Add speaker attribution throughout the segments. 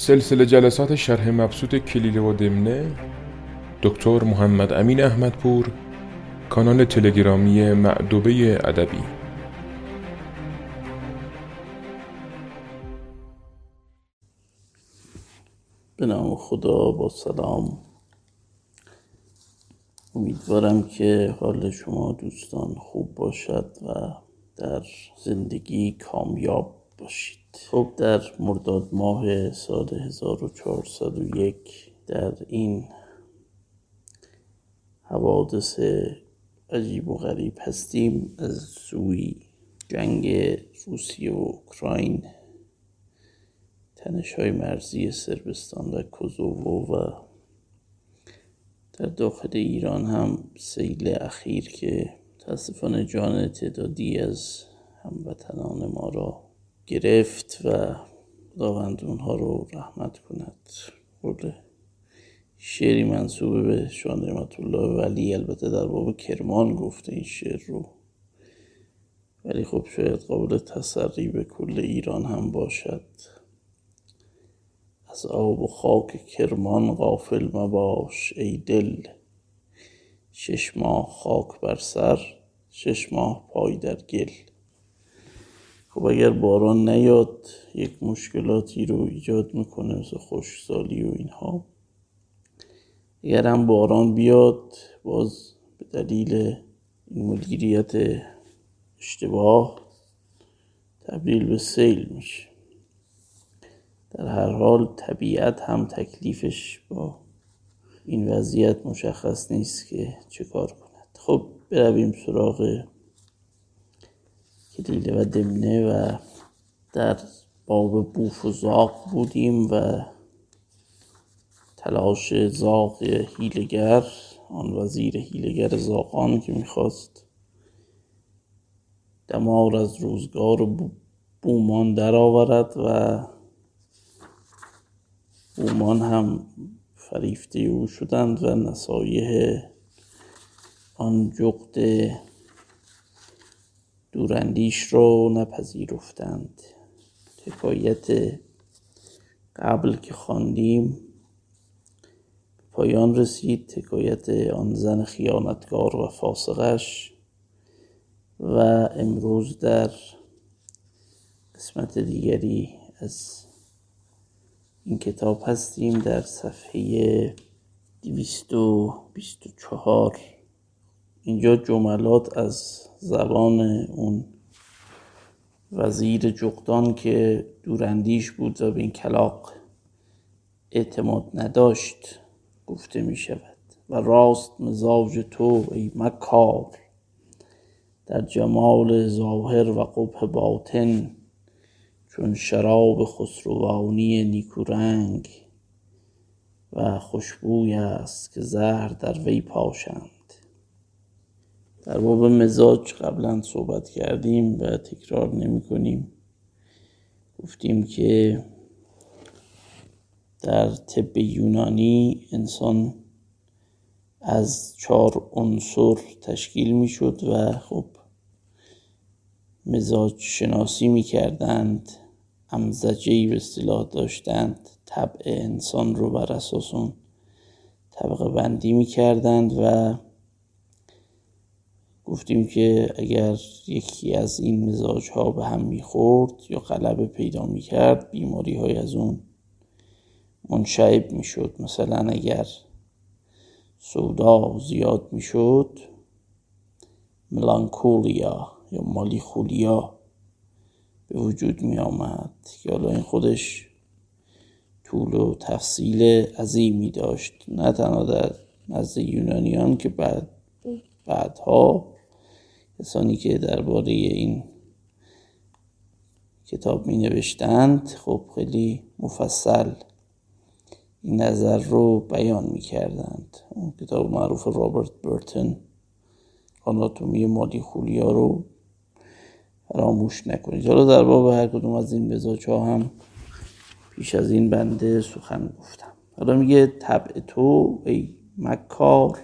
Speaker 1: سلسله جلسات شرح مبسوط کلیله و دمنه دکتر محمد امین احمدپور کانال تلگرامی معدوبه ادبی.
Speaker 2: به نام خدا با سلام. امیدوارم که حال شما دوستان خوب باشد و در زندگی کامیاب باشید. خب در مرداد ماه سال 1401 در این حوادث عجیب و غریب هستیم. از سوی جنگ روسیه و اوکراین تنش های مرزی سربستان و کوزوو و در داخل ایران هم سیل اخیر که متاسفانه جان تعدادی از هموطنان ما را گرفت و خداوند اونها رو رحمت کند. قول شعری منصوب به شان نعمت الله ولی البته در باب کرمان گفته این شعر رو. ولی خب شاید قابل تسری به کل ایران هم باشد. از آب و خاک کرمان غافل مباش ای دل. شش ماه خاک بر سر شش ماه پای در گل. خب اگر باران نیاد یک مشکلاتی رو ایجاد می‌کنه مثل خوشسالی و اینها. اگر هم باران بیاد باز به دلیل این مدیریت اشتباه تبدیل به سیل میشه. در هر حال طبیعت هم تکلیفش با این وضعیت مشخص نیست که چه کار کند. خب برویم سراغ کلیله و دمنه و در باب بوف و زاق بودیم و تلاش زاق هیلگر آن وزیر هیلگر زاقان که می‌خواست دمار از روزگار بومان درآورد و بومان هم فریفته او شدند و نصایح آن جغد دوراندیش رو نپذیرفتند. حکایت قبل که خواندیم پایان رسید. حکایت آن زن خیانتکار و فاسقش و امروز در قسمت دیگری از این کتاب هستیم در صفحه 224 اینجا جملات از زبان اون وزیر جغدان که دوراندیش بود و به این کلاق اعتماد نداشت گفته می شود و راست مزاج تو ای مکار در جمال ظاهر و قبح باطن چون شراب خسروانی نیکورنگ و خوشبوی است که زهر در وی پاشند. در باب مزاج قبلا صحبت کردیم و تکرار نمی کنیم. گفتیم که در طب یونانی انسان از چهار عنصر تشکیل می شد و خب مزاج شناسی می کردند امزجهی به اصطلاح داشتند طبع انسان رو بر اساس اون طبقه بندی می کردند و گفتیم که اگر یکی از این مزاج ها به هم می‌خورد یا غلبه پیدا می‌کرد بیماری های از اون منشعب می‌شد. مثلا اگر سودا زیاد می‌شد ملانکولیا یا مالیخولیا به وجود می آمد که حالا این خودش طول و تفصیل عظیمی داشت. نه تنها در نزد یونانیان که بعد بعدها کسانی که درباره این کتاب می نوشتند خب خیلی مفصل این نظر رو بیان می کردند کتاب معروف رابرت برتن آناتومی مالی خولیا رو فراموش نکنید. حالا در باب هر کدوم از این مزاج ها هم پیش از این بنده سخن گفتم. حالا میگه طبع تو ای مکار.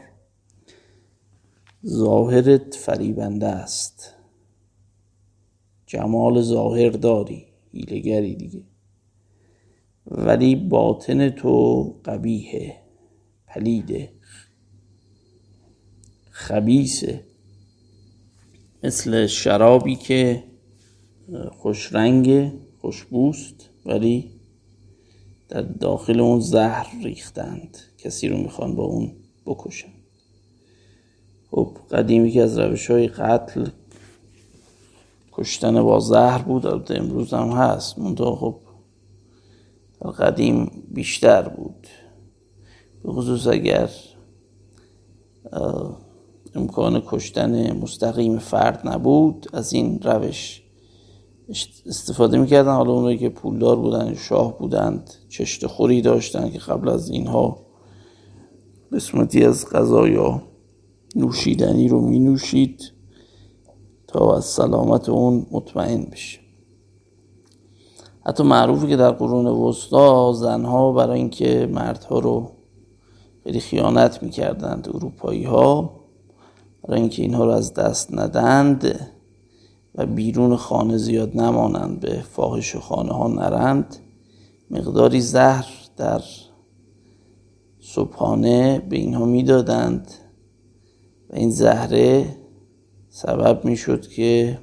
Speaker 2: ظاهرت فریبنده است. جمال ظاهر داری هیلگری دیگه. ولی باطن تو قبیه پلیده. خبیسه مثل شرابی که خوش رنگ خوشبوست ولی در داخل اون زهر ریختند. کسی رو می‌خوان با اون بکشن. خب قدیمی که از روش های قتل کشتن با زهر بود البته امروز هم هست. منتها خب قدیم بیشتر بود. به خصوص اگر امکان کشتن مستقیم فرد نبود از این روش استفاده می‌کردن. حالا اونایی که پولدار بودن شاه بودند چشت خوری داشتن که قبل از اینها قسمتی از غذا یا نوشیدنی رو می نوشید تا از سلامت اون مطمئن بشه. حتی معروفه که در قرون وسطا زنها برای اینکه مردها رو خیلی خیانت می‌کردند اروپایی ها برای اینکه اینها رو از دست ندند و بیرون خانه زیاد نمانند به فاحش خانه ها نرند مقداری زهر در صبحانه به اینها می‌دادند. این زهره سبب می‌شد که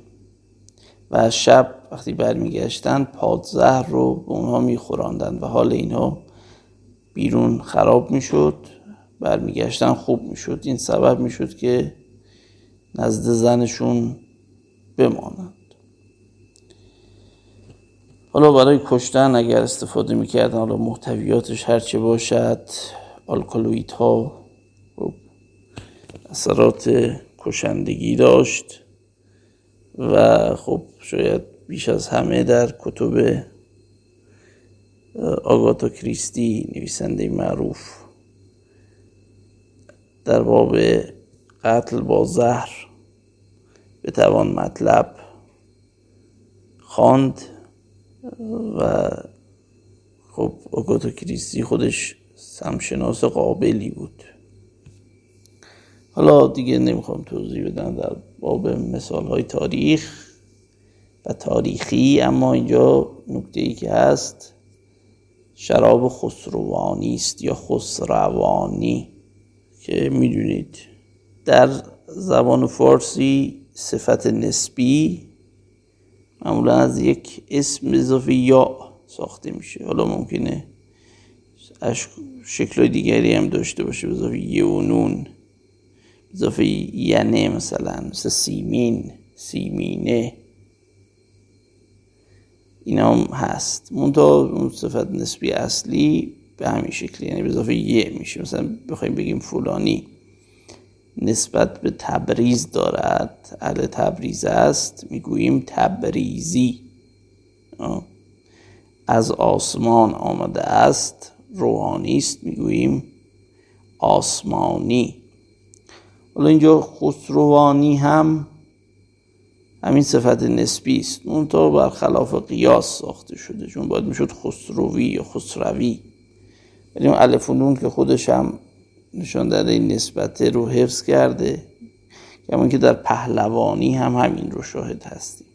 Speaker 2: و شب وقتی برمیگشتند پادزهر رو به اونها میخوراندند و حال اینها بیرون خراب می‌شد برمیگشتن خوب می‌شد. این سبب می‌شد که نزد زنشون بمانند. حالا برای کشتن اگر استفاده می‌کردن حالا محتویاتش هرچه باشد آلکالویت ها اثرات کشندگی داشت و خب شاید بیش از همه در کتب آگاتا کریستی نویسنده معروف در باب قتل با زهر بتوان مطلب خواند و خب آگاتا کریستی خودش سمشناس قابلی بود. حالا دیگه نمی‌خوام توضیح بدم در باب مثال های تاریخ و تاریخی اما اینجا نکته ای که هست شراب خسروانی است یا خسروانی که می‌دونید. در زبان فارسی صفت نسبی معمولا از یک اسم اضافه یا ساخته میشه. حالا ممکنه شکل دیگری هم داشته باشه به اضافه یه و نون. اضافه ینه مثلا مثل سیمین سیمینه. اینا هم هست. منتها اون صفت نسبی اصلی به همین شکلی یعنی به اضافه یه میشه. مثلا بخوایم بگیم فلانی نسبت به تبریز دارد. اهل تبریز است می‌گوییم تبریزی. از آسمان آمده است روحانی است می‌گوییم آسمانی. حالا اینجا خسروانی هم همین صفت نسبی است. اون تا برخلاف قیاس ساخته شده چون باید می‌شد خسروی یا خسروی. ولی اون الف که خودش هم نشان داده این نسبت رو حفظ کرده. همون که در پهلوانی هم همین رو شاهد هستیم.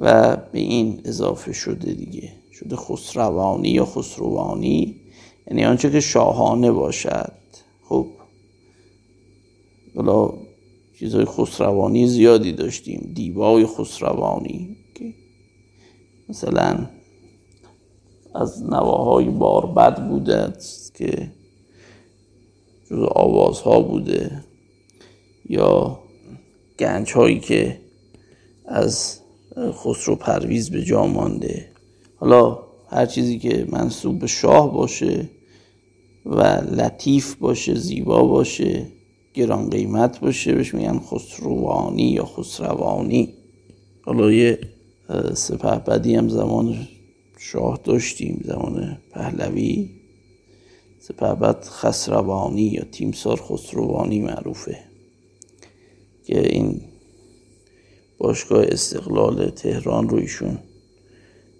Speaker 2: و به این اضافه شده دیگه. شده خسروانی یا خسروانی. یعنی آنچه که شاهانه باشد. خب حالا چیزهای خسروانی زیادی داشتیم. دیبای خسروانی که مثلا از نواهای باربد بوده که جز آوازها بوده یا گنج هایی که از خسرو پرویز به جا مانده. حالا هر چیزی که منصوب به شاه باشه و لطیف باشه زیبا باشه گران قیمت باشه بهش میگن خسروانی یا خسروانی. حالا یه سپه بدی هم زمان شاه داشتیم زمان پهلوی. سپهبد خسروانی یا تیمسار خسروانی معروفه. که این باشگاه استقلال تهران رو ایشون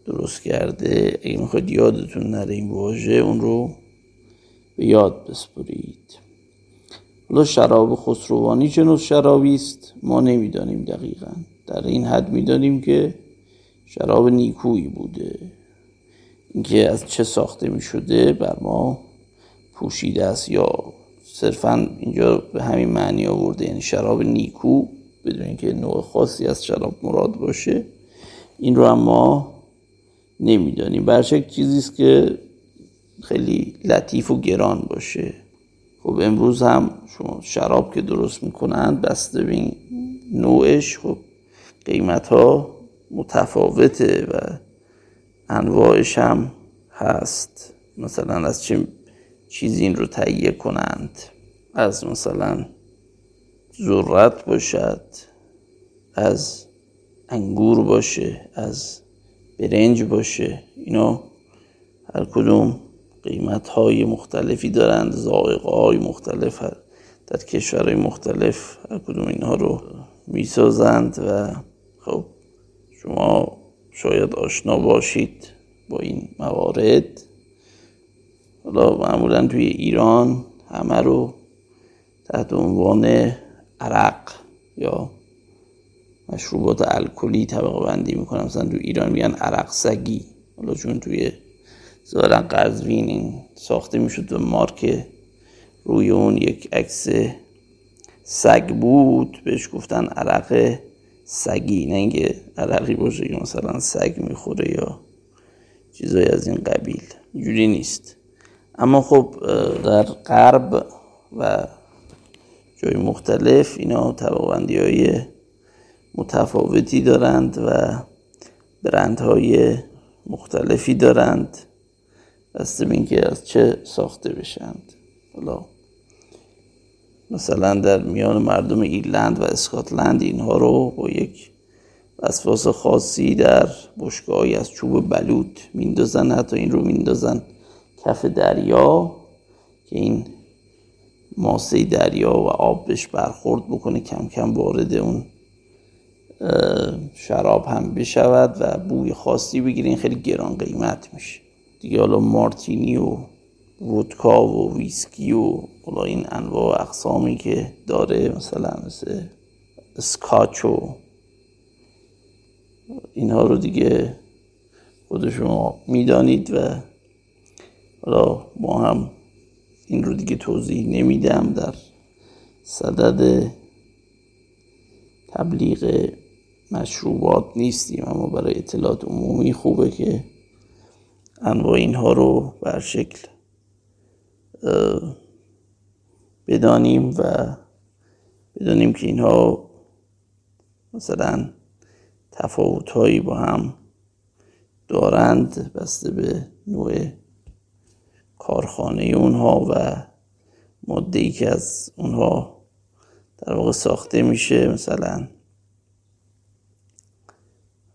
Speaker 2: درست کرده. اگه می‌خواید یادتون نره این واژه اون رو به یاد بسپرید. حالا شراب خسروانی چه نوع شرابی است. ما نمی‌دانیم دقیقا. در این حد می‌دانیم که شراب نیکویی بوده. اینکه از چه ساخته می شده بر ما پوشیده است یا صرفا اینجا به همین معنی آورده یعنی شراب نیکو بدون اینکه نوع خاصی از شراب مراد باشه این رو هم ما نمی‌دانیم. برشک چیزی است که خیلی لطیف و گران باشه. خب امروز هم شما شراب که درست می‌کنند بسته به نوعش خب قیمت ها متفاوته و انواعش هم هست. مثلا از چه چیزی این رو تهیه کنند؟ از مثلا ذرت باشد از انگور باشه از برنج باشه اینا هر کدوم قیمت های مختلفی دارند زائقه های مختلف در کشورهای مختلف هر کدوم اینها رو می‌سازند و خب شما شاید آشنا باشید با این موارد. حالا معمولا توی ایران همه رو تحت عنوان عرق یا مشروبات الکلی طبقه بندی می‌کنم مثلا تو ایران میگن عرق سگی حالا چون توی ظاهرا قزوین این ساخته می‌شد و مارک روی اون یک عکس سگ بود. بهش گفتن عرق سگی نه اینکه عرقی باشه که مثلا سگ می‌خوره یا چیزای از این قبیل. اینجوری نیست. اما خب در غرب و جای مختلف اینا طبقه های متفاوتی دارند و برندهای مختلفی دارند. بسته به اینکه از چه ساخته بشند. حالا مثلا در میان مردم ایرلند و اسکاتلند اینها رو با یک وسواس خاصی در بشگاهی از چوب بلوط میندازن حتی این رو میندازن کف دریا که این ماسه دریا و آب بهش برخورد بکنه کم کم وارد اون شراب هم بشود و بوی خاصی بگیره. خیلی گران قیمت میشه. دیگه حالا مارتینی و ودکا و ویسکی و حالا این انواع و اقسامی که داره مثلا مثل اسکاچ و اینها رو دیگه خود شما می‌دانید و حالا ما هم این رو دیگه توضیح نمیدم در صدد تبلیغ مشروبات نیستیم اما برای اطلاعات عمومی خوبه که انواع اینها رو بر شکل بدانیم و بدانیم که اینها مثلا تفاوت با هم دارند بسته به نوع کارخانه اونها و ماده که از اونها در واقع ساخته میشه مثلا.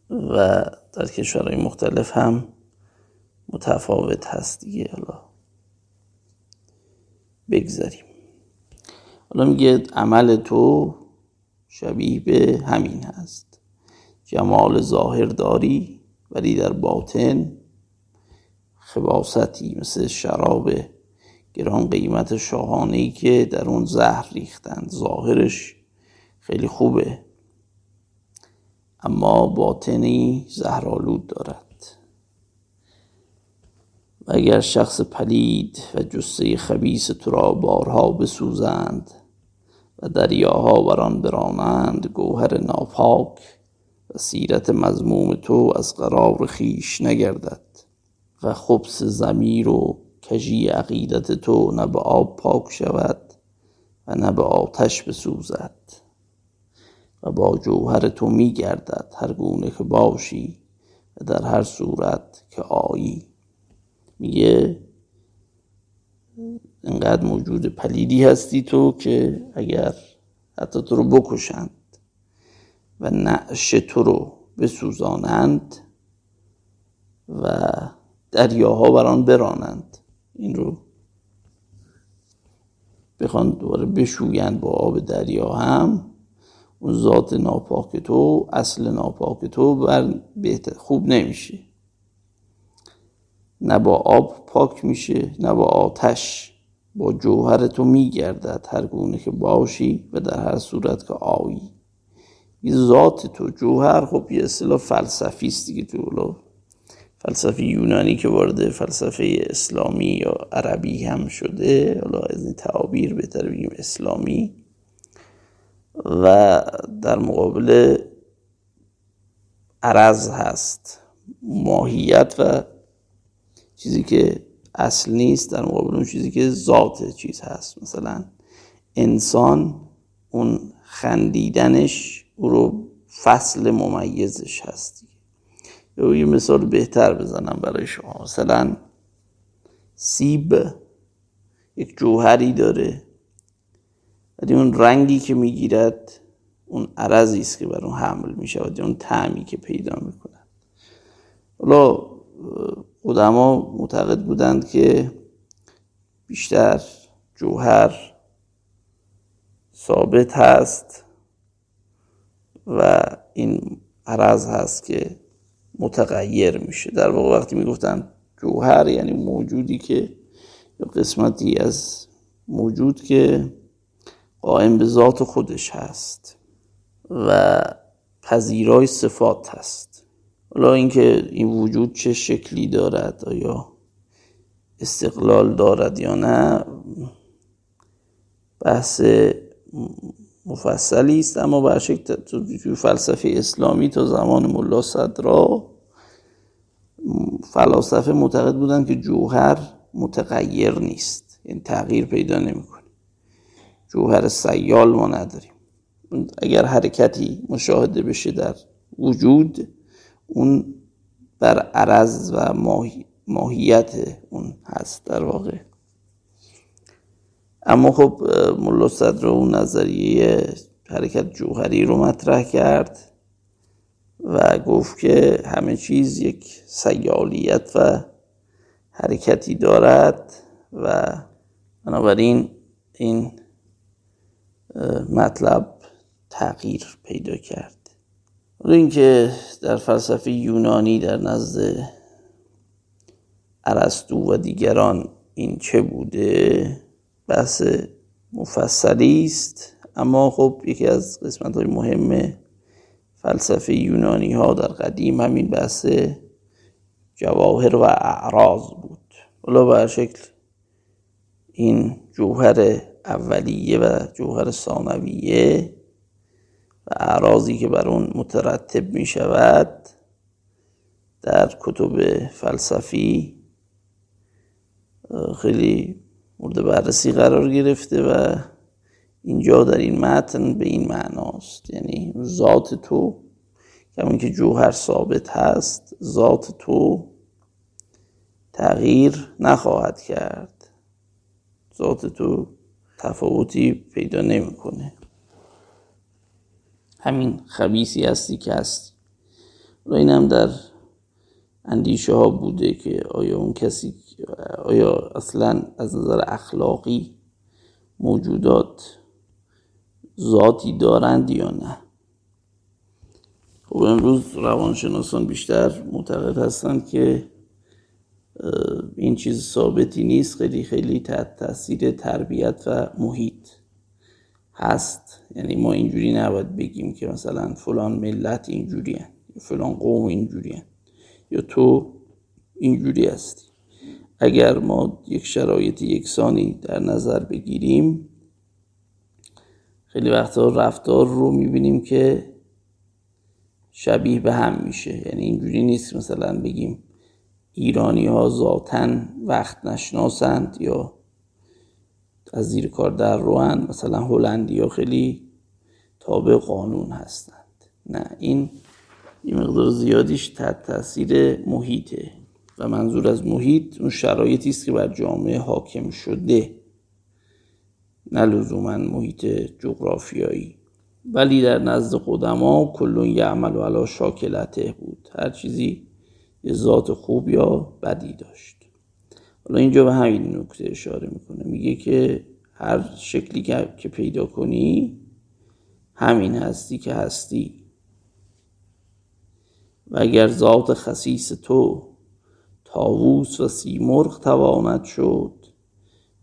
Speaker 2: و در کشورهای مختلف هم متفاوت هست دیگه حالا بگذاریم. حالا میگه عمل تو شبیه به همین هست. جمال ظاهر داری ولی در باطن خباستی مثل شراب گران قیمت شاهانه ای که در اون زهر ریختند. ظاهرش خیلی خوبه اما باطنی زهرالود دارد. و اگر شخص پلید و جسه خبیس تو را بارها بسوزند و دریاها بران برانند گوهر ناپاک و سیرت مزموم تو از قرار خیش نگردد و خبس زمیر و کجی عقیدت تو نه به آب پاک شود و نه به آتش بسوزد و با جوهر تو می گردد هر گونه که باشی و در هر صورت که آیی. میگه انقدر موجود پلیدی هستی تو که اگر حتی تو رو بکشند و نعش تو رو بسوزانند و دریاها بر آن برانند. این رو بخوان دوباره بشویند با آب دریا هم. اون ذات ناپاک تو اصل ناپاک تو بر خوب نمیشه. نه با آب پاک میشه نه با آتش. با جوهر تو میگردد هر گونه که باشی و در هر صورت که آیی. ذات تو جوهر خب یه اصطلاح فلسفی است دیگه تو فلسفه یونانی که وارد فلسفه اسلامی یا عربی هم شده. حالا از این تعابیر بهتر بگیم اسلامی. و در مقابل عرض هست. ماهیت و چیزی که اصل نیست در مقابل اون چیزی که ذات چیز هست. مثلا انسان اون خندیدنش او رو فصل ممیزش هست. یا یه مثال بهتر بزنم برای شما. مثلا سیب یک جوهری داره ولی اون رنگی که می‌گیرد اون عرضی است که بر اون حمل می شود اون تعمی که پیدا می‌کنن حالا قدما معتقد بودند که بیشتر جوهر ثابت هست و این عرض هست که متغیر میشه. در واقع وقتی می‌گفتن جوهر یعنی موجودی که قسمتی از موجود که قائم به ذات خودش هست و پذیرای صفات هست. حالا اینکه این وجود چه شکلی دارد آیا استقلال دارد یا نه بحث مفصلی است. اما به شکل تو فلسفه اسلامی تا زمان ملا صدرا فلاسفه معتقد بودن که جوهر متغیر نیست. یعنی تغییر پیدا نمی‌کنه. جوهر سیال ما نداریم. اگر حرکتی مشاهده بشه در وجود اون بر عرض و ماهیت اون هست در واقع. اما خب ملا صدر اون نظریه حرکت جوهری رو مطرح کرد و گفت که همه چیز یک سیالیت و حرکتی دارد و بنابراین این مطلب تغییر پیدا کرد. حالا اینکه در فلسفه یونانی در نزد ارسطو و دیگران این چه بوده بحث مفصلی است. اما خب یکی از قسمت های مهم فلسفه یونانی ها در قدیم همین بحث جواهر و اعراض بود. حالا به شکل این جوهر اولیه و جوهر ثانویه و اعراضی که بر اون مترتب می شود در کتب فلسفی خیلی مورد بررسی قرار گرفته و اینجا در این متن به این معناست. یعنی ذات تو کمون که جوهر ثابت هست ذات تو تغییر نخواهد کرد. ذات تو تفاوتی پیدا نمی‌کنه. همین خبیسی هستی که هستی. و این هم در اندیشه ها بوده که آیا اون کسی آیا اصلا از نظر اخلاقی موجودات ذاتی دارند یا نه؟ خب امروز روانشناسان بیشتر معتقد هستند که این چیز ثابتی نیست. خیلی خیلی تحت تاثیر تربیت و محیط هست یعنی ما اینجوری نباید بگیم که مثلا فلان ملت اینجوری هن. فلان قوم اینجوری هن. یا تو اینجوری هستی اگر ما یک شرایط یکسانی در نظر بگیریم خیلی وقتا رفتار رو می‌بینیم که شبیه به هم میشه یعنی اینجوری نیست مثلا بگیم ایرانی ها ذاتن وقت نشناسند یا از زیر کار در روان مثلا هلندی ها خیلی تابع قانون هستند. نه این یه مقدار زیادیش تحت تاثیر محیطه و منظور از محیط اون شرایطی است که بر جامعه حاکم شده. نه لزوما محیط جغرافیایی. ولی در نزد قدما کلون یعمل و علا شاکلته بود. هر چیزی یه ذات خوب یا بدی داشت. حالا اینجا به همین نکته اشاره می‌کنه. میگه که هر شکلی که پیدا کنی همین هستی که هستی. و اگر ذات خصیص تو تاووس و سیمرغ تواند شد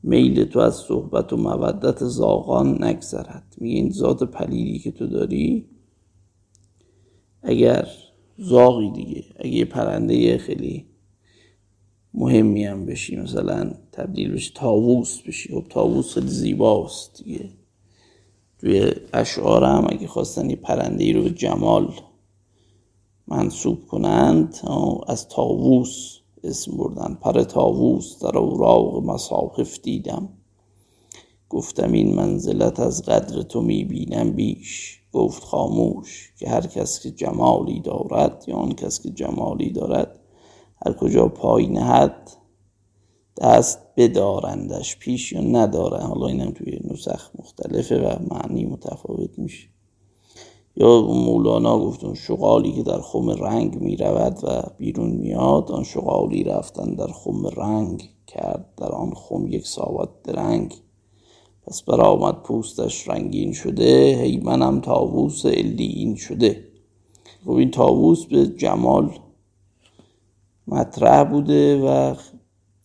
Speaker 2: میل تو از صحبت و مودت زاغان نگذرد. میگه این ذات پلیدی که تو داری اگر زاغی دیگه اگه پرنده خیلی مهمی هم بشی مثلا تبدیل بشی تاووس بشی. خب تاووس خیلی زیباست دیگه. توی اشعار هم اگه خواستن یه پرنده ای رو به جمال منصوب کنند از تاووس اسم بردن. پر تاووس در اوراق مصاحف دیدم. گفتم این منزلت از قدر تو می‌بینم بیش. گفت خاموش که هر کس که جمالی دارد یا آن کس که جمالی دارد هر کجا پای نهد دست بدارندش پیش یا نداره. حالا اینم توی نسخ مختلفه و معنی متفاوت میشه. یا مولانا گفت شغالی که در خم رنگ می رود و بیرون میاد آن شغالی رفتن در خم رنگ کرد در آن خم یک ساوت درنگ. پس برآمد پوستش رنگین شده هی منم تاووس این شده. خب این تاووس به جمال مطرح بوده و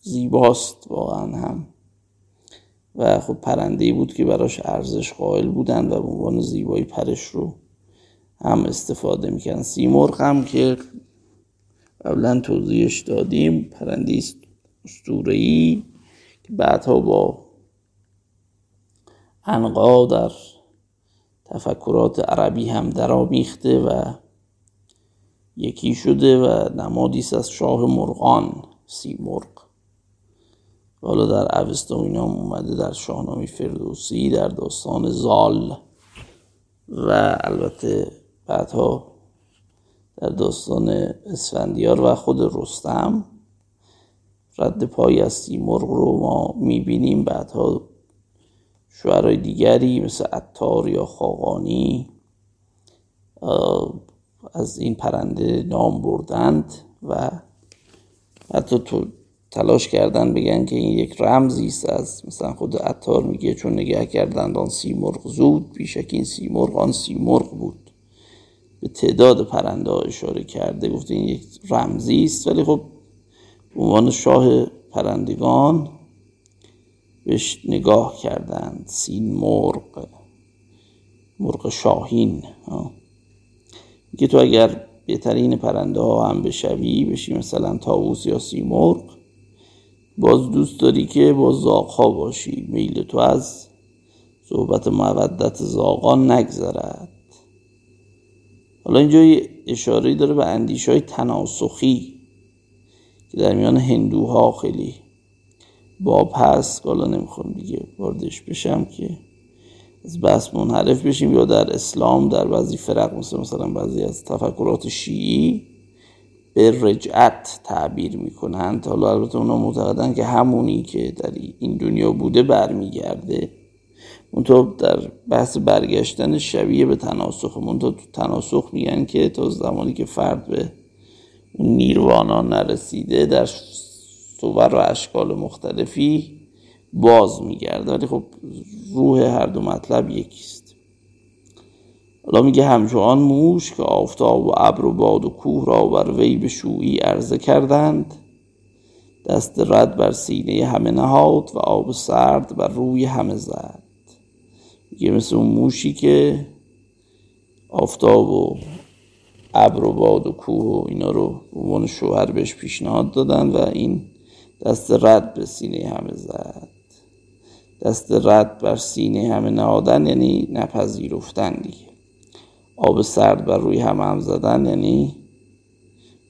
Speaker 2: زیباست واقعا هم. و خب پرنده بود که براش ارزش قائل بودن و به عنوان زیبایی پرش رو هم استفاده می‌کنن سیمرغ هم که قبلا توضیحش دادیم پرنده است ای که بعدها با انقا در تفکرات عربی هم درآمیخته و یکی شده و نمادیست از شاه مرغان سیمرغ حالا در اوستا اینا اومده در شاهنامه فردوسی در داستان زال و البته بعدها در داستان اسفندیار و خود رستم. رد پای از سیمرغ رو ما می‌بینیم. بعدها شعرهای دیگری مثل اتار یا خاقانی از این پرنده نام بردند و حتی تو تلاش کردن بگن که این یک رمزی است. از مثلا خود اتار میگه چون نگه کردند آن سیمرغ زود بیشک این سیمرغ آن سیمرغ بود. به تعداد پرنده ها اشاره کرده گفته این یک رمزی است. ولی خب به عنوان شاه پرندگان بهش نگاه کردند. سین مرغ مرغ شاهین میگه تو اگر بهترین پرنده ها هم بشوی بشی مثلا تاووس یا سیمرغ باز دوست داری که با زاغ باشی. میل تو از صحبت مودت زاغان نگذرد. حالا اینجا یه اشاره داره به اندیش های تناسخی که در میان هندوها خیلی باب هست حالا نمی‌خوام دیگه واردش بشم که از بحث منحرف بشیم یا در اسلام در بعضی فرق مثل مثلا بعضی از تفکرات شیعی به رجعت تعبیر می‌کنند حالا البته اونا معتقدن که همونی که در این دنیا بوده برمیگرده. منتها در بحث برگشتن شبیه به تناسخ منتها تو تناسخ میگن که تا زمانی که فرد به نیروانا نرسیده در صور و اشکال مختلفی باز میگرده. ولی خب روح هر دو مطلب یکیست. حالا میگه همچون موش که آفتاب و ابر و باد و کوه را بر وی به شویی عرضه کردند. دست رد بر سینه همه نهاد و آب سرد بر روی همه زد. میگه مثل اون موشی که آفتاب و ابر و باد و کوه و اینا رو عنوان شوهر بهش پیشنهاد دادن و این دست رد به سینه همه زد. دست رد بر سینه همه نهادن یعنی نپذیرفتن دیگه. آب سرد بر روی همه هم زدن یعنی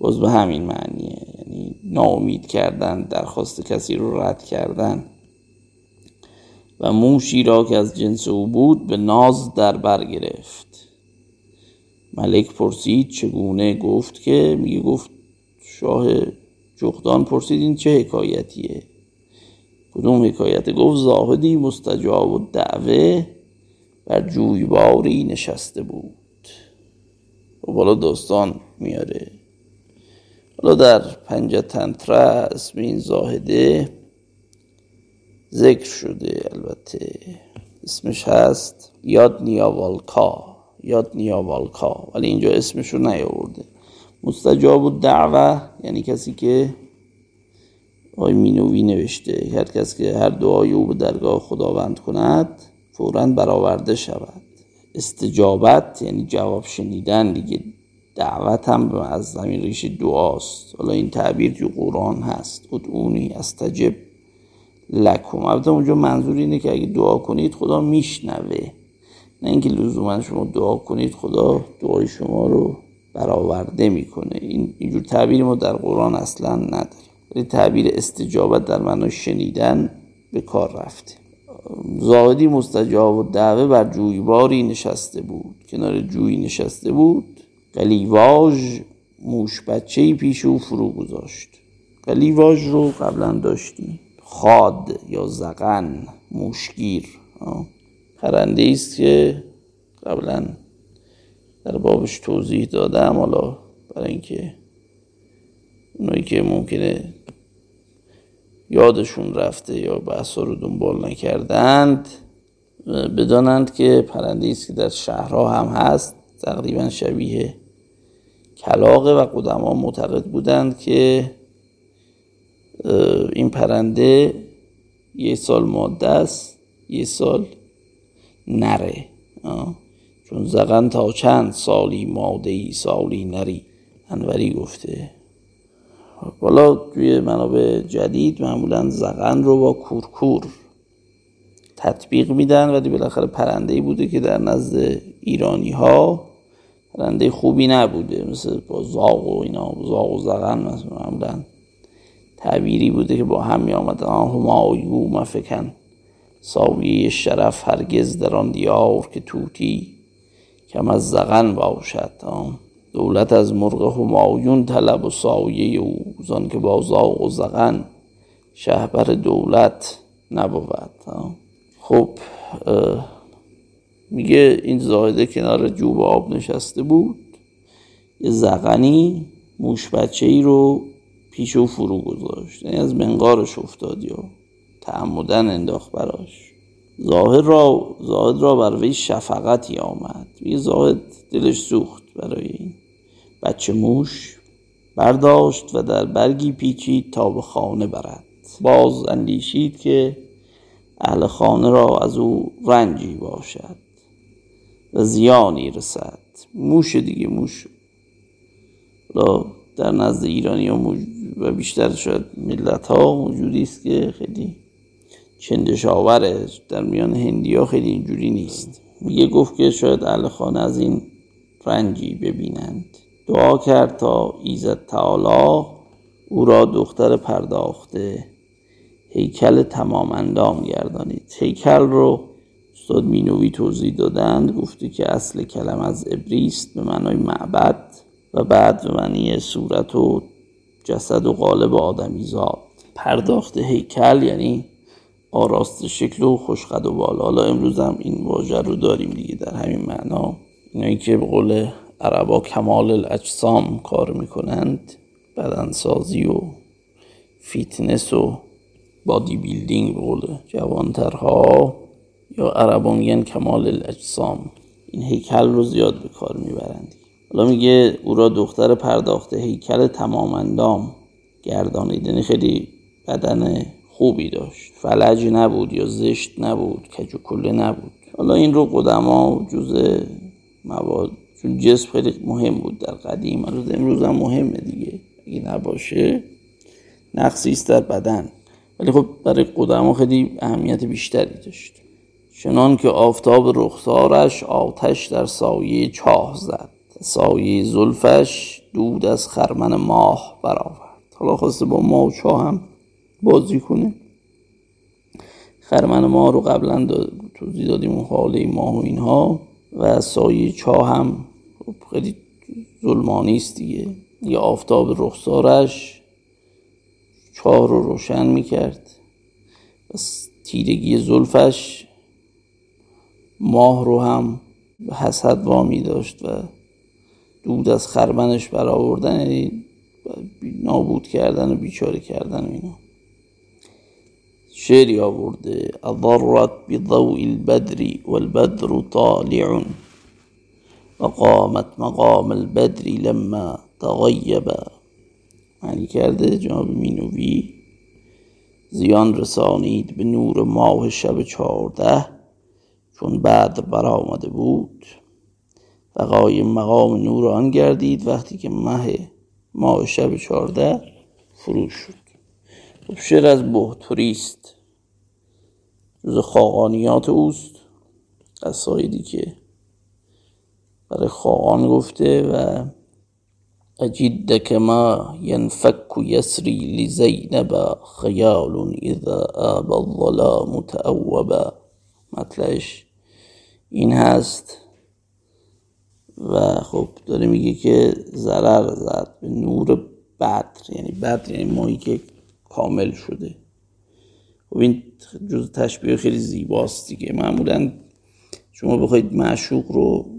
Speaker 2: باز به همین معنیه. یعنی ناامید کردن درخواست کسی رو رد کردن. و موشی را که از جنس او بود به ناز در بر گرفت. ملک پرسید چگونه گفت که؟ میگه گفت شاه جغدان پرسید این چه حکایتیه؟ کدوم حکایت گفت زاهدی مستجاب و دعوه بر جویباری نشسته بود. و خب بالا داستان میاره. حالا در پنج تنتره اسم این زاهده ذکر شده البته. اسمش هست یاد نیاوالکا یاد نیاوالکا ولی اینجا اسمش رو نیاورده. مستجاب و دعوه یعنی کسی که آی مینوی نوشته هر کس که هر دعای او به درگاه خداوند کند فورا برآورده شود. استجابت یعنی جواب شنیدن دیگه دعوت هم از زمین ریش دعاست. حالا این تعبیر تو قرآن هست. ادعونی استجب لکم. البته اونجا منظور اینه که اگه دعا کنید خدا میشنوه. نه اینکه لزوما شما دعا کنید خدا دعای شما رو برآورده می‌کنه. این اینجور تعبیری ما در قرآن اصلا نداریم. ولی تعبیر استجابت در معنای شنیدن به کار رفته زاهدی مستجاب و دعوه بر جویباری نشسته بود. کنار جوی نشسته بود. قلیواژ موش بچه پیش او فرو گذاشت. قلیواژ رو قبلا داشتیم. خاد یا زغن موشگیر. پرنده است که قبلا در بابش توضیح دادم. حالا برای اینکه اونایی که ممکنه یادشون رفته یا بحثا رو دنبال نکردند بدانند که پرنده است که در شهرها هم هست تقریبا شبیه کلاقه و قدما معتقد بودند که این پرنده یه سال ماده است یه سال نره. چون زغن تا چند سالی ماده ای سالی نری انوری گفته. حالا توی منابع جدید معمولا زغن رو با کورکور تطبیق میدن ولی بالاخره پرنده ای بوده که در نزد ایرانی ها پرنده خوبی نبوده مثل با زاغ و اینا زاغ و زغن معمولا تعبیری بوده که با هم می آمد همایو مفکن ساویه شرف هرگز در آن دیار که توتی کم از زغن باشد. دولت از مرغ همایون طلب و سایه او زان که با زاغ و زغن شهبر دولت نبود. خب میگه این زاهده کنار جوب آب نشسته بود. یه زغنی موش بچه ای رو پیش او فرو گذاشت. یعنی از منقارش افتاد یا تعمدن انداخت براش. زاهد را زاهد را بر وی شفقتی آمد. یه زاهد دلش سوخت برای این. بچه موش برداشت و در برگی پیچید تا به خانه برد. باز اندیشید که اهل خانه را از او رنجی باشد و زیانی رسد. موش دیگه موش را در نزد ایرانی ها و بیشتر شاید ملت ها موجودی است که خیلی چندشاوره در میان هندی ها خیلی اینجوری نیست. میگه گفت که شاید اهل خانه از این رنجی ببینند. دعا کرد تا ایزد تعالی او را دختر پرداخته هیکل تمام اندام گردانید. هیکل رو استاد مینوی توضیح دادند گفته که اصل کلم از عبریست به معنای معبد و بعد به معنی صورت و جسد و قالب آدمی زاد. پرداخت هیکل یعنی آراست شکل و خوشقد و بالا. حالا امروز هم این واژه رو داریم دیگه در همین معنا. اینایی که به قول عربا کمال الاجسام کار می‌کنند بدنسازی و فیتنس و بادی بیلدینگ به قول جوانترها یا عربا میگن کمال الاجسام. این هیکل رو زیاد به کار می‌برند. حالا میگه او را دختر پرداخته هیکل تمام اندام. گردانید یعنی خیلی بدن خوبی داشت. فلج نبود یا زشت نبود کج و کله نبود. حالا این رو قدما جز مواد چون جسم خیلی مهم بود در قدیم. روز امروز هم مهمه دیگه. اگه نباشه نقصی است در بدن. ولی خب برای قدما خیلی اهمیت بیشتری داشت. چنان که آفتاب رخسارش آتش در سایه چاه زد. سایه زلفش دود از خرمن ماه برآورد. حالا خواسته با ماه و چاه هم بازی کنه. خرمن ماه رو قبلا توضیح دادیم اون حاله ماه و اینها. و سایه چاه هم خیلی ظلمانی است دیگه. یه آفتاب رخسارش چاه رو روشن می‌کرد. و تیرگی زلفش ماه رو هم به حسد وامی داشت و دود از خرمنش برآوردن یعنی نابود کردن و بیچاره کردن و اینا. شعری آورده. اضرت بضوء البدر والبدر طالع. وقامت مقام البدر لما تغیب معنی کرده جناب مینوی. زیان رسانید به نور ماه شب چهارده چون بعد برآمده بود. بقای مقام نور آن گردید وقتی که مه ماه شب چهارده فرو شد. خب شعر از جز خاقانیات اوست. قصایدی که برای خاقان گفته و أجدك ما ينفك يسري لزينب خيال إذا آب الظلام تأوبا مطلعش این هست و خب داره میگه که ضرر زد به نور بدر یعنی بدر یعنی ماهی که کامل شده. خب این جز تشبیه خیلی زیباست دیگه. معمولا شما بخواید معشوق رو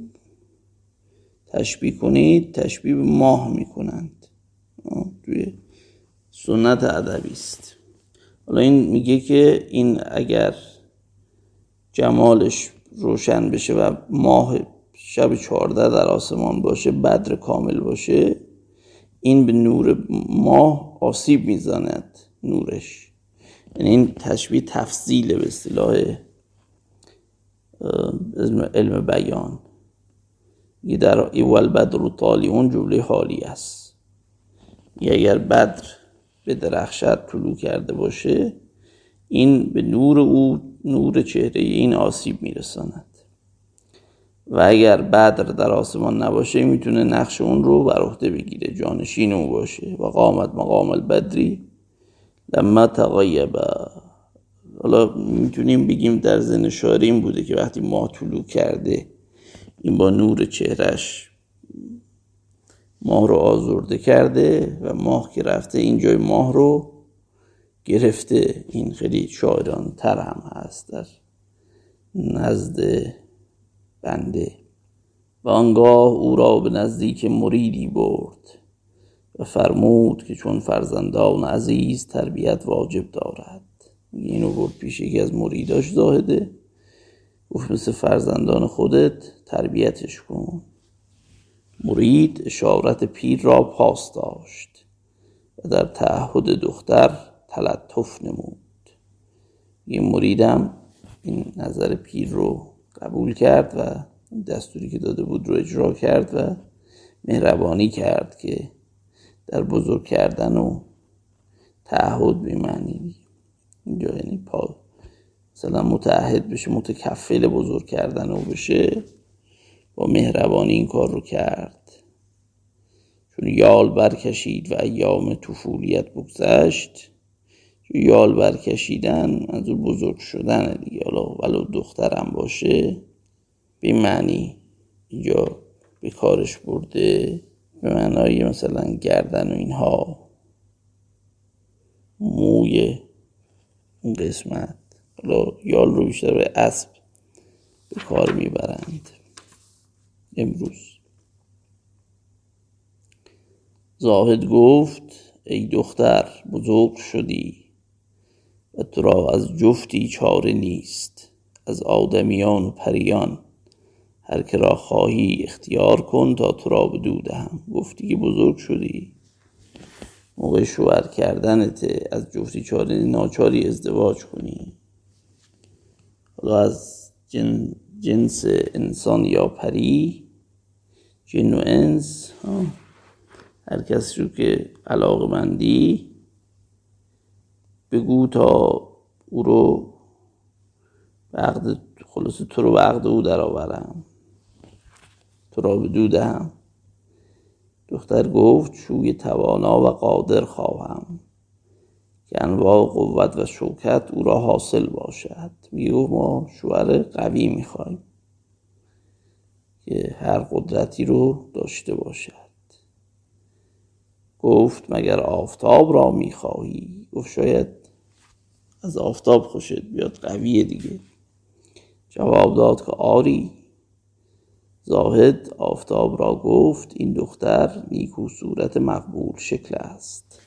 Speaker 2: تشبیه کنید تشبیه به ماه می‌کنند. توی سنت ادبی است. حالا این میگه که این اگر جمالش روشن بشه و ماه شب چهارده در آسمان باشه بدر کامل باشه این به نور ماه آسیب می‌زند نورش. یعنی این تشبیه تفصیل به اصطلاح علم بیان. یه در اول بدر طالی اون جمله حالی است. یه اگر بدر به درخشت طلوع کرده باشه این به نور او نور چهره این آسیب میرساند. و اگر بدر در آسمان نباشه می‌تونه نقش اون رو بر عهده بگیره جانشین او باشه. و قامت مقام البدری لما تغیب حالا می‌تونیم بگیم در زن شارین بوده که وقتی ماه طلوع کرده این با نور چهرش ماه رو آزرده کرده و ماه که رفته اینجای ماه رو گرفته. این خیلی شاعران تر هم هست در نزد بنده. و آنگاه او را به نزدیک مریدی برد. و فرمود که چون فرزندان عزیز تربیت واجب دارد. اینو برد پیش یکی از مریداش زاهده. گفت مثل فرزندان خودت تربیتش کن. مرید اشارت پیر را پاس داشت و در تعهد دختر تلطف نمود. یه مریدم این نظر پیر رو قبول کرد و دستوری که داده بود رو اجرا کرد و مهربانی کرد که در بزرگ کردن و تعهد بیمعنی اینجا یعنی پا مثلا متعهد بشه متکفل بزرگ کردن او بشه با مهربانی این کار رو کرد. چون یال برکشید و ایام طفولیت بگذشت یال برکشیدن منظور بزرگ شدن دیگه. حالا ولو دخترم باشه به معنی اینجا به کارش برده. به معنای مثلا گردن و اینها. موی اون قسمت. حالا یال رو بیشتر به اسب به کار می‌برند. امروز. زاهد گفت ای دختر بزرگ شدی و تو را از جفتی چاره نیست. از آدمیان و پریان هر که را خواهی اختیار کن تا تو را بدو هم گفتی که بزرگ شدی. موقع شوهر کردنت از جفتی چاره ناچاری ازدواج کنی. حالا از جن جنس انسان یا پری جن و انس هر کسی رو که علاقه مندی بگو تا او رو به عقد خلاصه تو رو به عقد او در آورم تو را به دودم دختر گفت شوی توانا و قادر خواهم که انواع قوت و شوکت او را حاصل باشد. میگه ما شوهر قوی می‌خوایم که هر قدرتی رو داشته باشد. گفت مگر آفتاب را می‌خواهی؟ گفت شاید از آفتاب خوشت بیاد قویه دیگه. جواب داد که آری زاهد آفتاب را گفت این دختر نیکو صورت مقبول شکل است.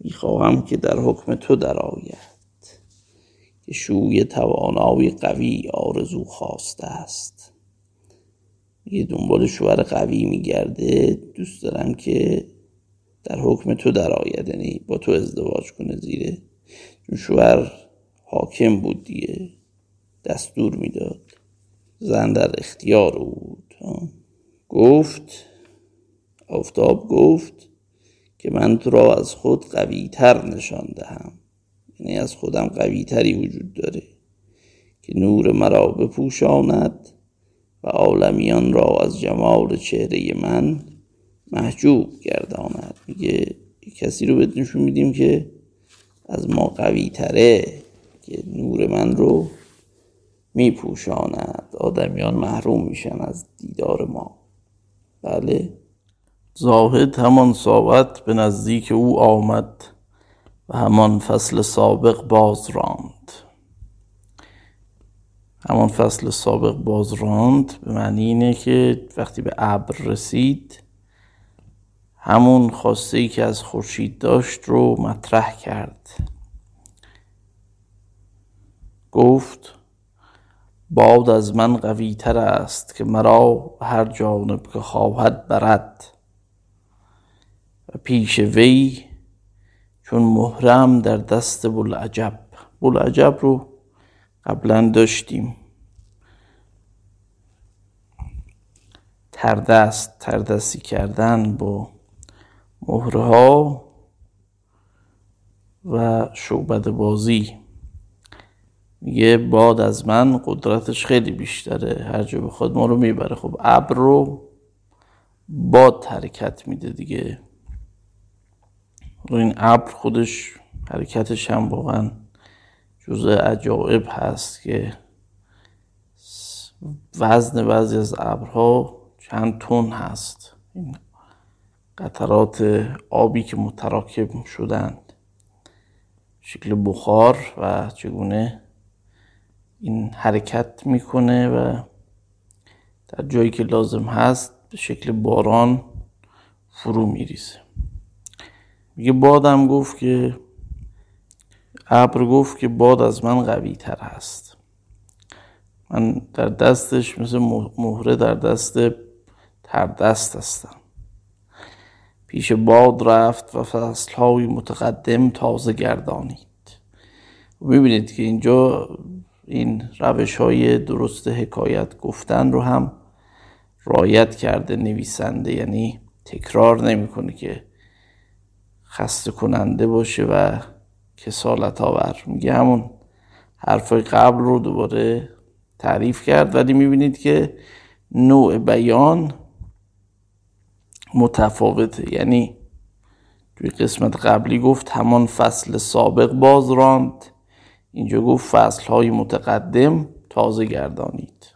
Speaker 2: می‌خواهم که در حکم تو درآید که شوی توانایی قوی آرزو خواسته است. یه دنبال شوهر قوی میگرده. دوست دارم که در حکم تو درآید یعنی با تو ازدواج کنه زیره چون شوهر حاکم بود دیگه دستور می‌داد. زن در اختیار او بود گفت آفتاب گفت که من تو را از خود قوی تر نشان دهم. یعنی از خودم قوی تری وجود داره که نور مرا بپوشاند و عالمیان را از جمال چهره من محجوب گرداند. میگه کسی رو بهت نشون میدیم که از ما قوی تره که نور من رو میپوشاند. آدمیان محروم میشن از دیدار ما. بله؟ زاهد همان ساعت به نزدیک او آمد و همان فصل سابق باز راند. همان فصل سابق باز راند به معنی اینه که وقتی به ابر رسید همون خواسته ای که از خورشید داشت رو مطرح کرد. گفت باد از من قوی تر است که مرا هر جانب که خواهد برد. و پیش وی چون محرم در دست بلعجب بلعجب رو قبلا داشتیم. تردست تردستی کردن با مهره ها و شعبد بازی. میگه باد از من قدرتش خیلی بیشتره هر جا بخواد ما رو می‌بره. خب ابر رو باد حرکت میده دیگه. این ابر خودش حرکتش هم واقعا جزء عجایب هست که وزن بعضی از ابرها چند تن هست. این قطرات آبی که متراکب شدند شکل بخار و چگونه این حرکت می‌کنه و در جایی که لازم هست به شکل باران فرو میریزه. میگه بادم گفت که ابر گفت که باد از من قوی تر هست. من در دستش مثل مهره در دست تردست هستم. پیش باد رفت و فصلهای متقدم تازه گردانید. می‌بینید که اینجا این روش های درست حکایت گفتن رو هم رایت کرده نویسنده یعنی تکرار نمی‌کنه که خسته کننده باشه و کسالت آور. میگه همون حرفای قبل رو دوباره تعریف کرد. ولی می‌بینید که نوع بیان متفاوته. یعنی توی قسمت قبلی گفت همان فصل سابق باز راند. اینجا گفت فصل های متقدم تازه گردانید.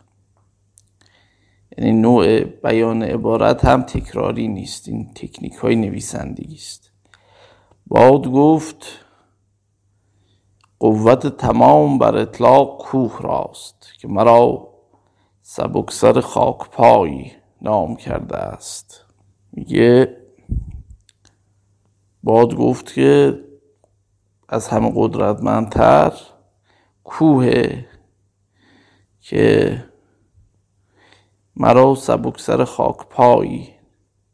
Speaker 2: یعنی نوع بیان عبارت هم تکراری نیست این تکنیک های نویسندگی است. باد گفت قوت تمام بر اطلاق کوه راست که مرا سبکسر خاک پای نام کرده است. میگه باد گفت که از همه قدرتمندتر کوه که مرا سبکسر خاک پای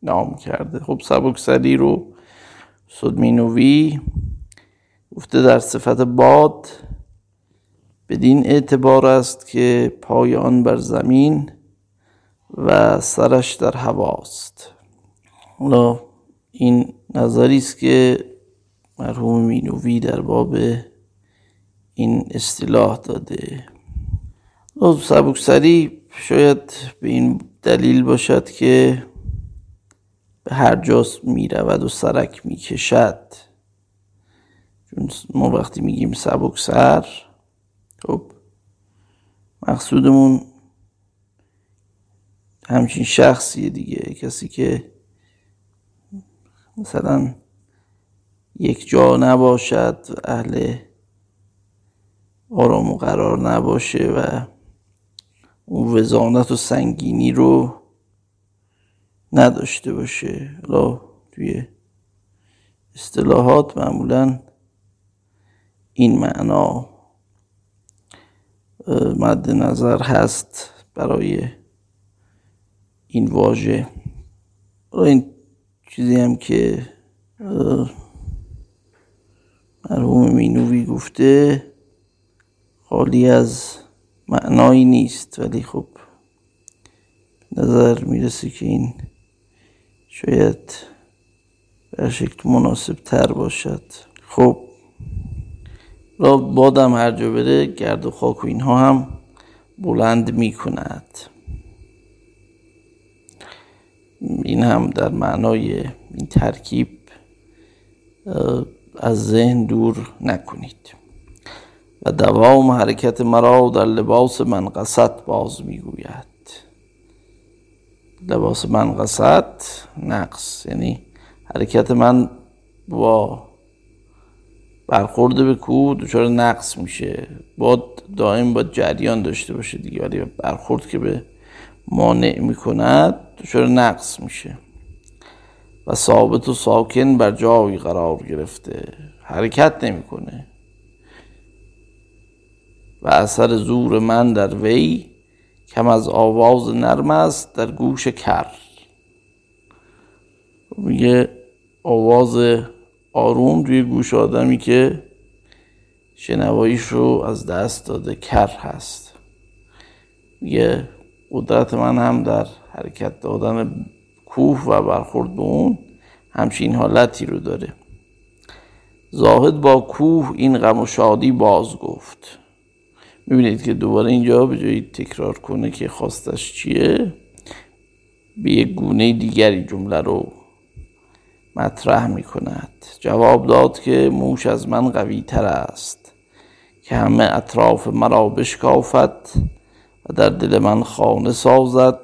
Speaker 2: نام کرده. خب سبکسری رو صدمینوی گفته در صفت باد بدین اعتبار است که پای آن بر زمین و سرش در هواست. حالا این نظری است که مرحوم مینوی در باب این اصطلاح داده. سبکسری شاید به این دلیل باشد که به هر جاست می رود و سرک می کشد چون ما وقتی میگیم سبکسر خب مقصودمون همچین شخصیه دیگه کسی که مثلا یک جا نباشد و اهل آرام و قرار نباشه و اون وزانت و سنگینی رو نداشته باشه. حالا توی اصطلاحات معمولا این معنا مد نظر هست برای این واژه. این چیزی هم که مرحوم مینوی گفته خالی از معنایی نیست ولی خب نظر می‌رسه که این شاید به شکل مناسب تر باشد. خب را بادم هر جا بره گرد و خاک و اینها هم بلند می کند این هم در معنای این ترکیب از ذهن دور نکنید. و دوام حرکت مرا در لباس منقصت باز می‌گوید. لباس منقصت نقص یعنی حرکت من با برخورد به کوه دچار نقص میشه. باد دائم با جریان داشته باشه دیگه ولی برخورد که به مانع می‌کند دچار نقص میشه. و ثابت و ساکن بر جایی قرار گرفته. حرکت نمی‌کنه. و اثر زور من در وی کم از آواز نرم است در گوش کر. میگه آواز آروم توی گوش آدمی که شنواییش رو از دست داده کر هست. میگه قدرت من هم در حرکت دادن کوه و برخورد به اون همچین حالتی رو داره. زاهد با کوه این غم و شادی باز گفت. می‌بینید که دوباره اینجا به جایی تکرار کنه که خواستش چیه؟ به یک گونه دیگری جمله رو مطرح می کند جواب داد که موش از من قوی تر است که همه اطراف مرا بشکافت و در دل من خانه سازد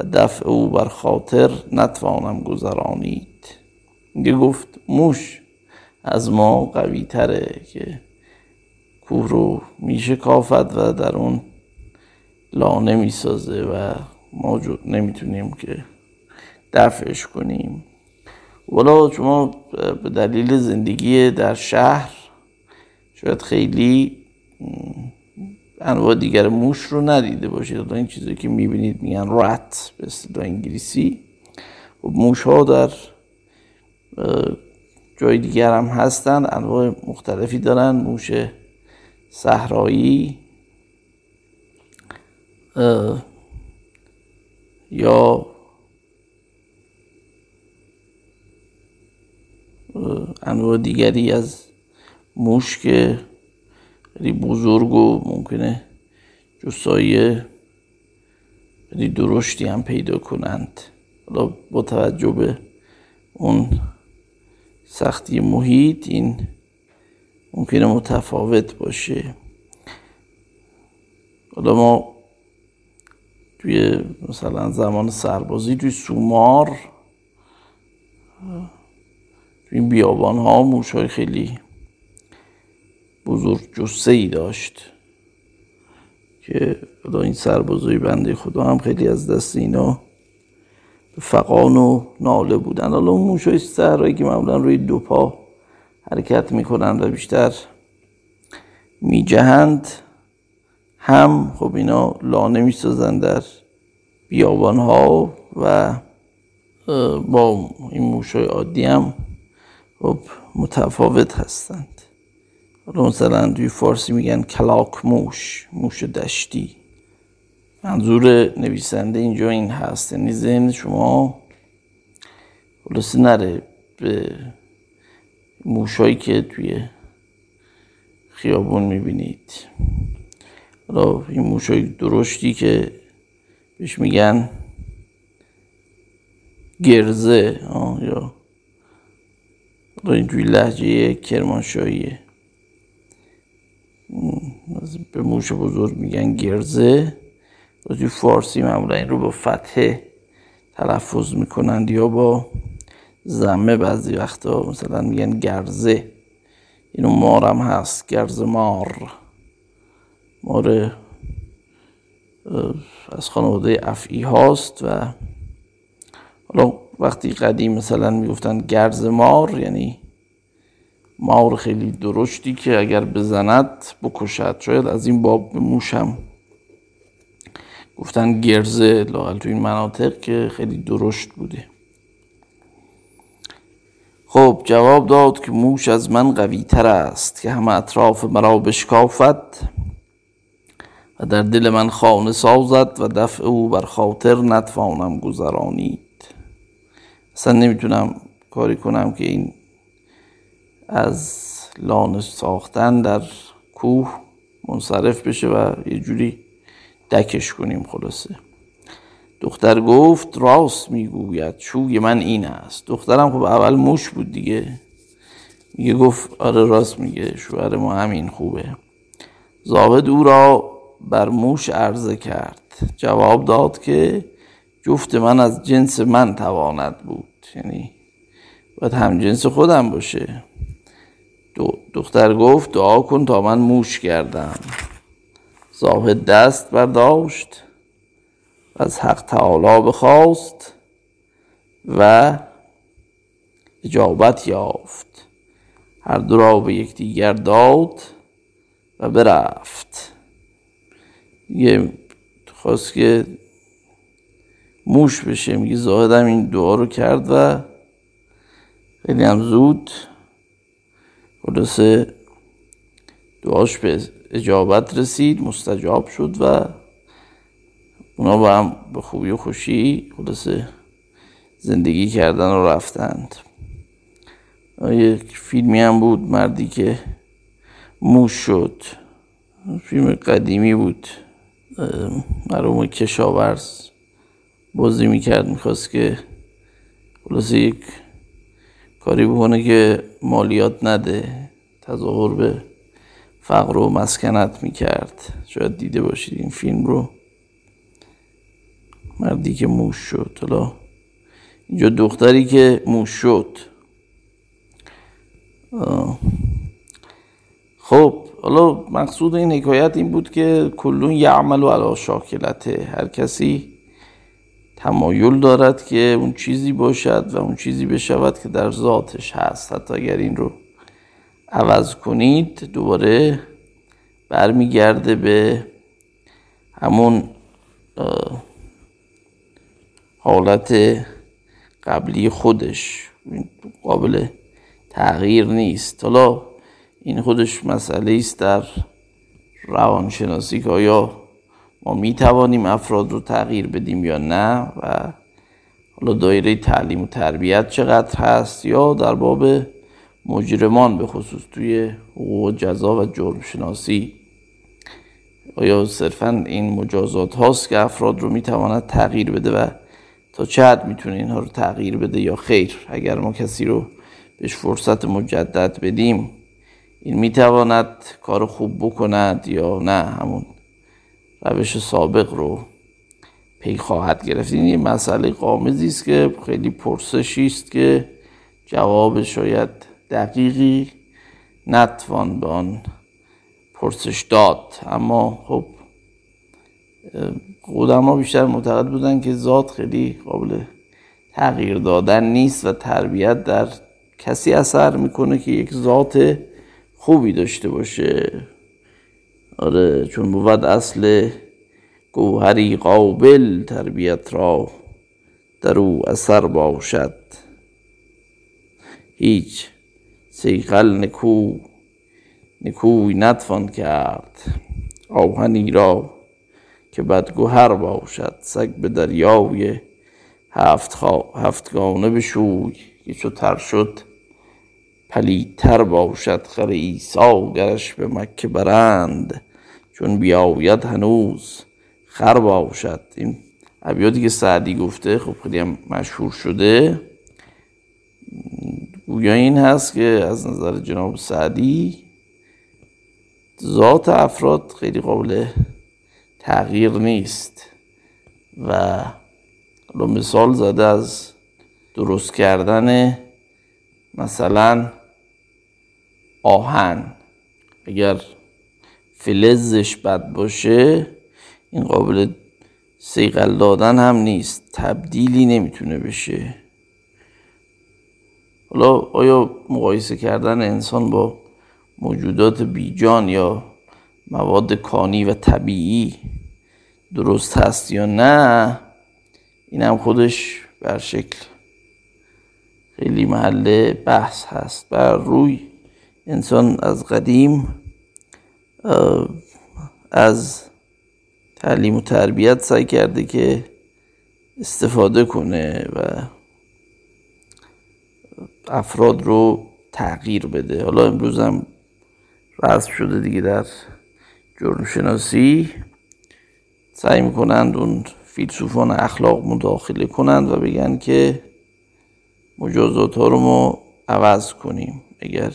Speaker 2: و دفع او بر خاطر نتوانم گذرانید. میگه گفت موش از ما قوی تره که کوه رو میشه کافت و در اون لانه می‌سازه و ما نمی‌تونیم که دفعش کنیم. ولی شما به دلیل زندگی در شهر شاید خیلی انواع دیگر موش رو ندیده باشید این چیزی که می‌بینید میگن رات به اصطلاح انگلیسی. و موش ها در جای دیگر هم هستن. انواع مختلفی دارن. موش صحرایی. یا انواع دیگری از موش که خیلی بزرگ و ممکنه جسایی خیلی درشتی هم پیدا کنند. حالا با توجه به اون سختی محیط این ممکنه متفاوت باشه. حالا ما توی مثلا زمان سربازی توی سومار توی این بیابان ها موش های خیلی بزرگ جسه ای داشت که حالا این سربازای بنده خدا هم خیلی از دست اینا فقان و ناله بودن. حالا اون موش های صحرایی که معمولا روی دو پا حرکت می‌کنن و بیشتر میجهند هم خب اینا لانه می‌سازن در بیابان ها و با این موشای عادی هم خب متفاوت هستند. مثلا توی فارسی میگن کلاک موش موش دشتی. منظور نویسنده اینجا این هست یعنی ذهن شما خلاصه نره به موشایی که توی خیابون می‌بینید. حالا این موشای درشتی که بهش میگن گرزه یا اینجوری لحجه کرمانشاهیه. به موش بزرگ میگن گرزه. توی فارسی معمولا این رو با فتحه تلفظ می‌کنند یا با زمه بعضی وقتا مثلا میگن گرزه. اینو مارم هست گرز مار. مار از خانواده افعی هاست و حالا وقتی قدیم مثلا می‌گفتن گرز مار یعنی مار خیلی درشتی که اگر بزند بکشد. شاید از این باب موشم گفتن گرزه لاغل تو این مناطق که خیلی درشت بوده. خب جواب داد که موش از من قوی تر است که همه اطراف مرا بشکافت و در دل من خانه سازد و دفع او بر خاطر نتوانم گذرانید. اصلا نمی‌تونم کاری کنم که این از لانه ساختن در کوه منصرف بشه و یه جوری دکش کنیم خلاصه. دختر گفت راست می‌گوید شوی من این است. دخترم خب اول موش بود دیگه. میگه گفت آره راست میگه شوهر ما همین خوبه. زاهد او را بر موش عرضه کرد. جواب داد که جفت من از جنس من تواند بود. یعنی باید هم جنس خودم باشه. دختر گفت دعا کن تا من موش کردم. زاهد دست برداشت از حق تعالی بخواست و اجابت یافت. هر دو را به یکدیگر داد و برفت. یه خواست که موش بشه میگه زاهدم این دعا رو کرد و خیلی هم زود خلاصه دعاش به اجابت رسید مستجاب شد و اونا با هم به خوبی و خوشی خلاصه زندگی کردن و رفتند. یک فیلمی هم بود مردی که موش شد. فیلم قدیمی بود. مرحوم کشاورز بازی می‌کرد می‌خواست که خلاصه یک کاری بکنه که مالیات نده تظاهر به فقر و مسکنت می‌کرد. شاید دیده باشید این فیلم رو. مردی که موش شد. حالا اینجا دختری که موش شد. خب حالا مقصود این حکایت این بود که کلون یعمل و علا شاکلته. هر کسی تمایل دارد که اون چیزی باشد و اون چیزی بشود که در ذاتش هست. حتی اگر این رو عوض کنید دوباره برمیگرده به همون حالت قبلی خودش. قابل تغییر نیست. حالا این خودش مسئله است در روانشناسی که آیا می توانیم افراد رو تغییر بدیم یا نه و حالا دایره تعلیم و تربیت چقدر هست یا در باب مجرمان به خصوص توی حقوق جزا و جرم شناسی آیا صرفا این مجازات هاست که افراد رو می‌تواند تغییر بده و تا چه حد می‌تونه اینها رو تغییر بده یا خیر؟ اگر ما کسی رو بهش فرصت مجدد بدیم این می‌تواند کار خوب بکند یا نه؟ همون روش سابق رو پی خواهد گرفت. این یه مسئله قامزی است که خیلی پرسشی است که جواب شاید دقیقی نتوان به آن پرسش داد. اما خب قدما بیشتر معتقد بودن که ذات خیلی قابل تغییر دادن نیست و تربیت در کسی اثر می‌کنه که یک ذات خوبی داشته باشه. آره چون بود اصل گوهری قابل تربیت را در او اثر باشد. هیچ سیقل نکو نکوی نتوان کرد. آهنی را که بدگوهر باشد سگ به دریای هفت هفتگانه بشوی که چو تر شد پلیتر باشد. خر ایسا گرش به مکه برند. چون بیاید هنوز خر باشد. این ابیاتی که سعدی گفته خب خیلی هم مشهور شده. گویا این هست که از نظر جناب سعدی ذات افراد خیلی قابل تغییر نیست و مثال زده از درست کردن مثلا آهن. اگر فلزش بد باشه این قابل سیقل دادن هم نیست تبدیلی نمی‌تونه بشه. حالا آیا مقایسه کردن انسان با موجودات بیجان یا مواد کانی و طبیعی درست هست یا نه؟ این هم خودش بر شکل خیلی محل بحث هست. بر روی انسان از قدیم از تعلیم و تربیت سعی کرده که استفاده کنه و افراد رو تغییر بده. حالا امروز هم رسم شده دیگه در جرم شناسی سعی می‌کنند اون فیلسوفان اخلاق مداخله کنند و بگن که مجازات ها رو ما عوض کنیم. اگر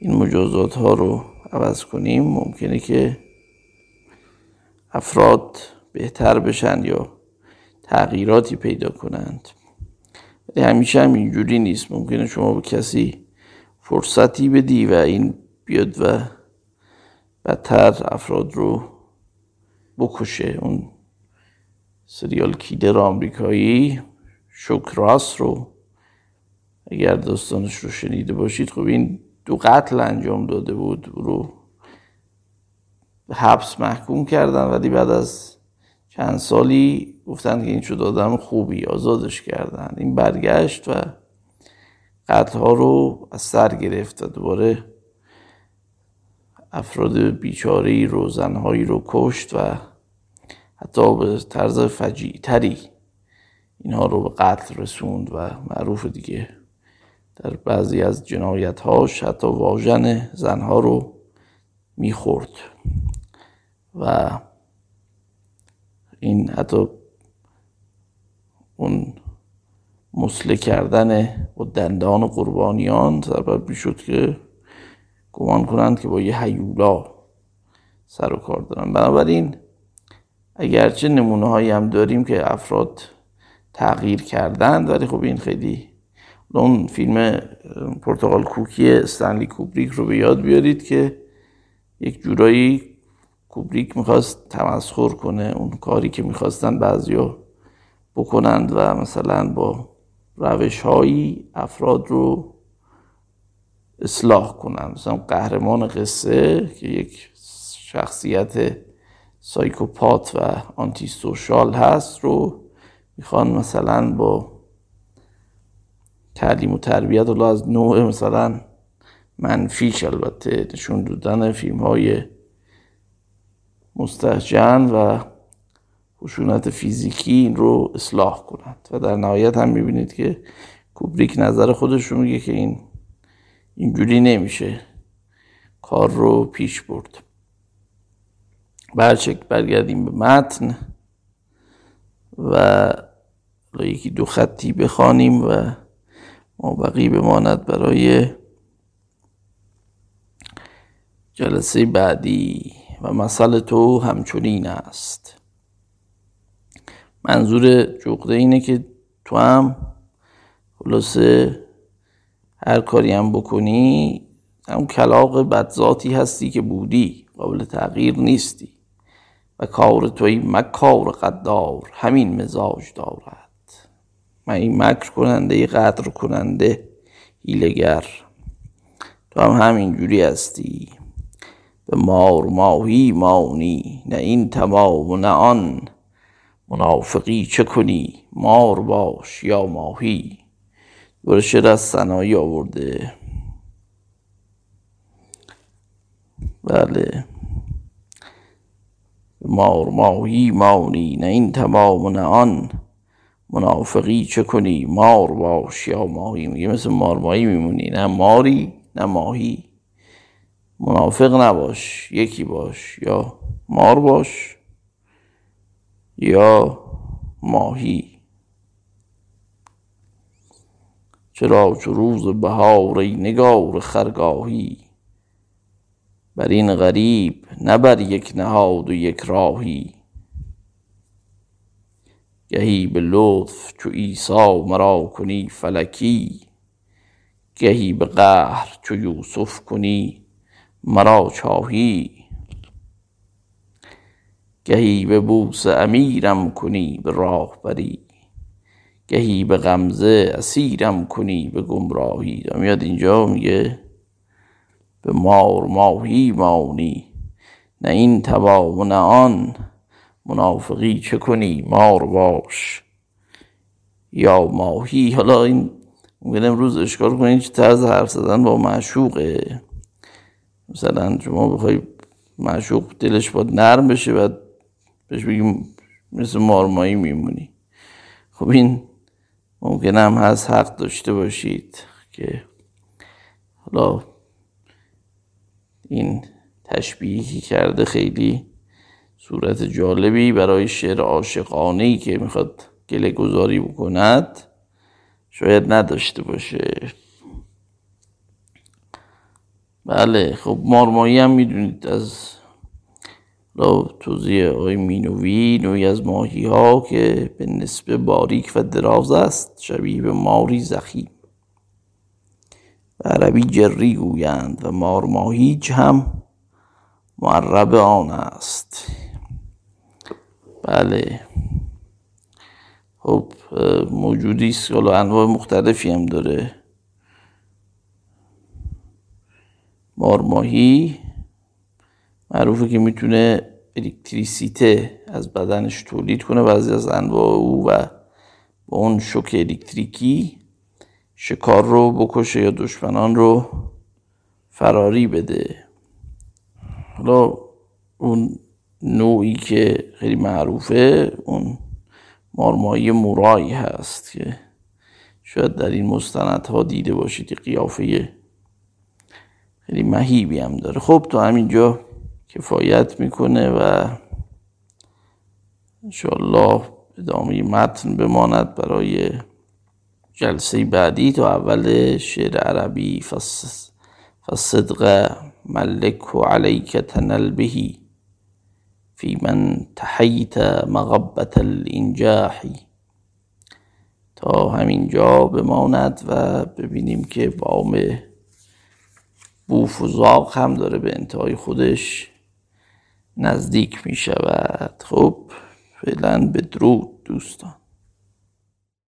Speaker 2: این مجازات ها رو عوض کنیم ممکنه که افراد بهتر بشن یا تغییراتی پیدا کنند. ولی همیشه هم اینجوری نیست. ممکنه شما به کسی فرصتی بدی و این بیاد و بدتر افراد رو بکشه. اون سریال کیلر آمریکایی شکراس رو اگر داستانش رو شنیده باشید خب این دو قتل انجام داده بود رو حبس محکوم کردن ولی بعد از چند سالی گفتن که این شد آدم خوبی آزادش کردن. این برگشت و قتل ها رو از سر گرفت و دوباره افراد بیچاره رو زنهایی رو کشت و حتی به طرز فجیع تری اینها رو به قتل رسوند و معروف دیگه در بعضی از جنایت هاش حتی واژن زنها رو می‌خورد. و این حتی اون مسله کردن و دندان قربانیان سبب می‌شد که گمان کنند که با یه حیولا سر و کار دارن. بنابراین اگرچه نمونه هایی هم داریم که افراد تغییر کردند ولی خب این خیلی اون فیلم پرتغال کوکی استنلی کوبریک رو به یاد بیارید که یک جورایی کوبریک می‌خواست تمسخر کنه اون کاری که می‌خواستن بعضیا بکنند و مثلا با روش هایی افراد رو اصلاح کنند مثلا قهرمان قصه که یک شخصیت سایکوپات و آنتی سوشال هست رو می‌خوان مثلا با تعلیم و تربیت الله از نوع مثلا منفیش البته نشون دادن فیلم های مستحجن و خشونت فیزیکی این رو اصلاح کنند. و در نهایت هم می‌بینید که کوبریک نظر خودش رو میگه که این اینجوری نمیشه. کار رو پیش برد. برچک برگردیم به متن و یکی دو خطی بخوانیم و ما بقی بماند برای جلسه بعدی و مسئله تو همچنین است. منظور جغده اینه که تو هم خلاصه هر کاری هم بکنی هم کلاق بدذاتی هستی که بودی قابل تغییر نیستی. و کار توی مکار قدار همین مزاج دارد من این مکر کننده قدر کننده هیلگر تو هم همین جوری هستی. به مار ماهی مانی نه این تمام و نه آن. منافقی چه کنی؟ مار باش یا ماهی. شعر از سنایی آورده؟ بله. مار ماهی مانی نه این تمام و نه آن. منافقی چه کنی؟ مار باش. یا ماهی. میگه مثل مار ماهی میمونی. نه ماری نه ماهی. منافق نباش. یکی باش. یا مار باش یا ماهی. چرا چو روز بهار ای نگار خرگاهی؟ بر این غریب نه بر یک نهاد و یک راهی. گهی به لطف چو عیسی مرا کنی فلکی گهی به قهر چو یوسف کنی مرا چاهی. گهی به بوس امیرم کنی به راه بری گهی به غمزه اسیرم کنی به گمراهی. میاد اینجا میگه؟ به مار ماهی مانی نه این تمام و نه آن. منافقی چه کنی؟ مار باش. یا ماهی حالا این ممکن امروز اشکال کنید چه طرز حرف زدن با معشوقه. مثلا شما بخوای معشوق دلش باید نرم بشه و بهش بگیم مثل مارمایی میمونی. خب این ممکن هم هست حق داشته باشید که حالا این تشبیهی کرده خیلی صورت جالبی برای شعر عاشقانه که می‌خواد گله گذاری بکند شاید نداشته باشه. بله خب مارمایی هم می‌دونید از را توضیح آقای مینوی نوعی از ماهی ها که به نسبه باریک و دراز است شبیه به ماری زخیم و عربی جری گویند و مارماهیچ هم معرب آن است. بله. خب موجودی است. حالا انواع مختلفی هم داره. مارماهی. معروفه که می‌تونه الکتریسیته از بدنش تولید کنه. بعضی از انواع او و با اون شوک الکتریکی شکار رو بکشه یا دشمنان رو فراری بده. حالا اون نوعی که خیلی معروفه اون مارمایی مورایی هست که شاید در این مستندها دیده باشید قیافه خیلی مهیبی هم داره. خب تا همینجا کفایت می‌کنه و انشاءالله ادامه متن بماند برای جلسه بعدی. تا اول شعر عربی فصدق ملک و علیک تنل بهی. فی من تحیت مغبت الانجاحی تا همینجا بماند و ببینیم که بام بوف و زاق هم داره به انتهای خودش نزدیک می شود خب فعلا به درود دوستان.